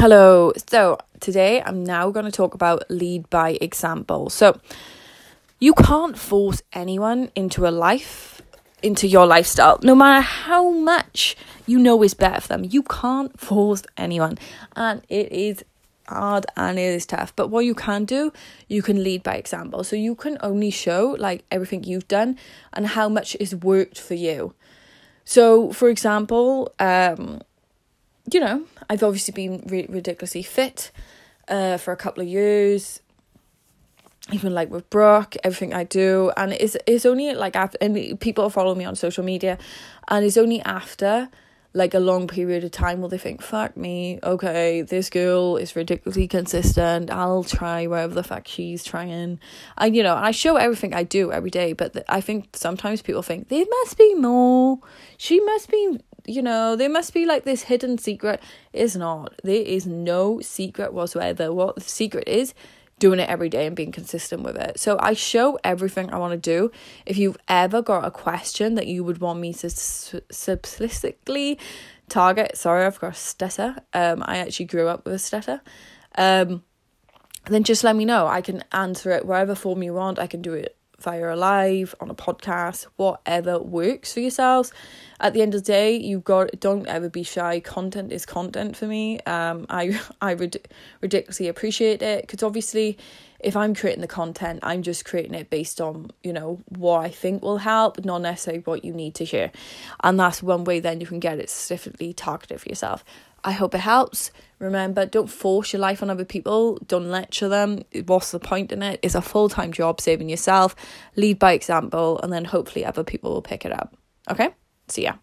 Hello. So, today I'm now going to talk about lead by example. So, you can't force anyone into a life, into your lifestyle, no matter how much you know is better for them. You can't force anyone, and it is hard and it is tough. But what you can do, you can lead by example. So, you can only show like everything you've done and how much is worked for you. So, for example, um, you know, I've obviously been re- ridiculously fit uh, for a couple of years. Even like with Brooke, everything I do, and it's it's only like after and people follow me on social media, and it's only after like a long period of time will they think, fuck me, okay, this girl is ridiculously consistent. I'll try whatever the fuck she's trying. And, you know, I show everything I do every day, but th- I think sometimes people think there must be more. She must be you know, there must be like this hidden secret. It's not. There is no secret whatsoever. What the secret is, doing it every day and being consistent with it. So I show everything I want to do. If you've ever got a question that you would want me to simplistically target, sorry, I've got a stutter. Um, I actually grew up with a stutter. Um, then just let me know. I can answer it wherever form you want. I can do it via a live, on a podcast, whatever works for yourselves. At the end of the day, you've got don't ever be shy. Content is content for me. Um, I I rid- ridiculously appreciate it because obviously, if I'm creating the content, I'm just creating it based on you know what I think will help, not necessarily what you need to hear, and that's one way. Then you can get it specifically targeted for yourself. I hope it helps. Remember, don't force your life on other people. Don't lecture them. What's the point in it? It's a full time job saving yourself. Lead by example, and then hopefully other people will pick it up. Okay? See ya.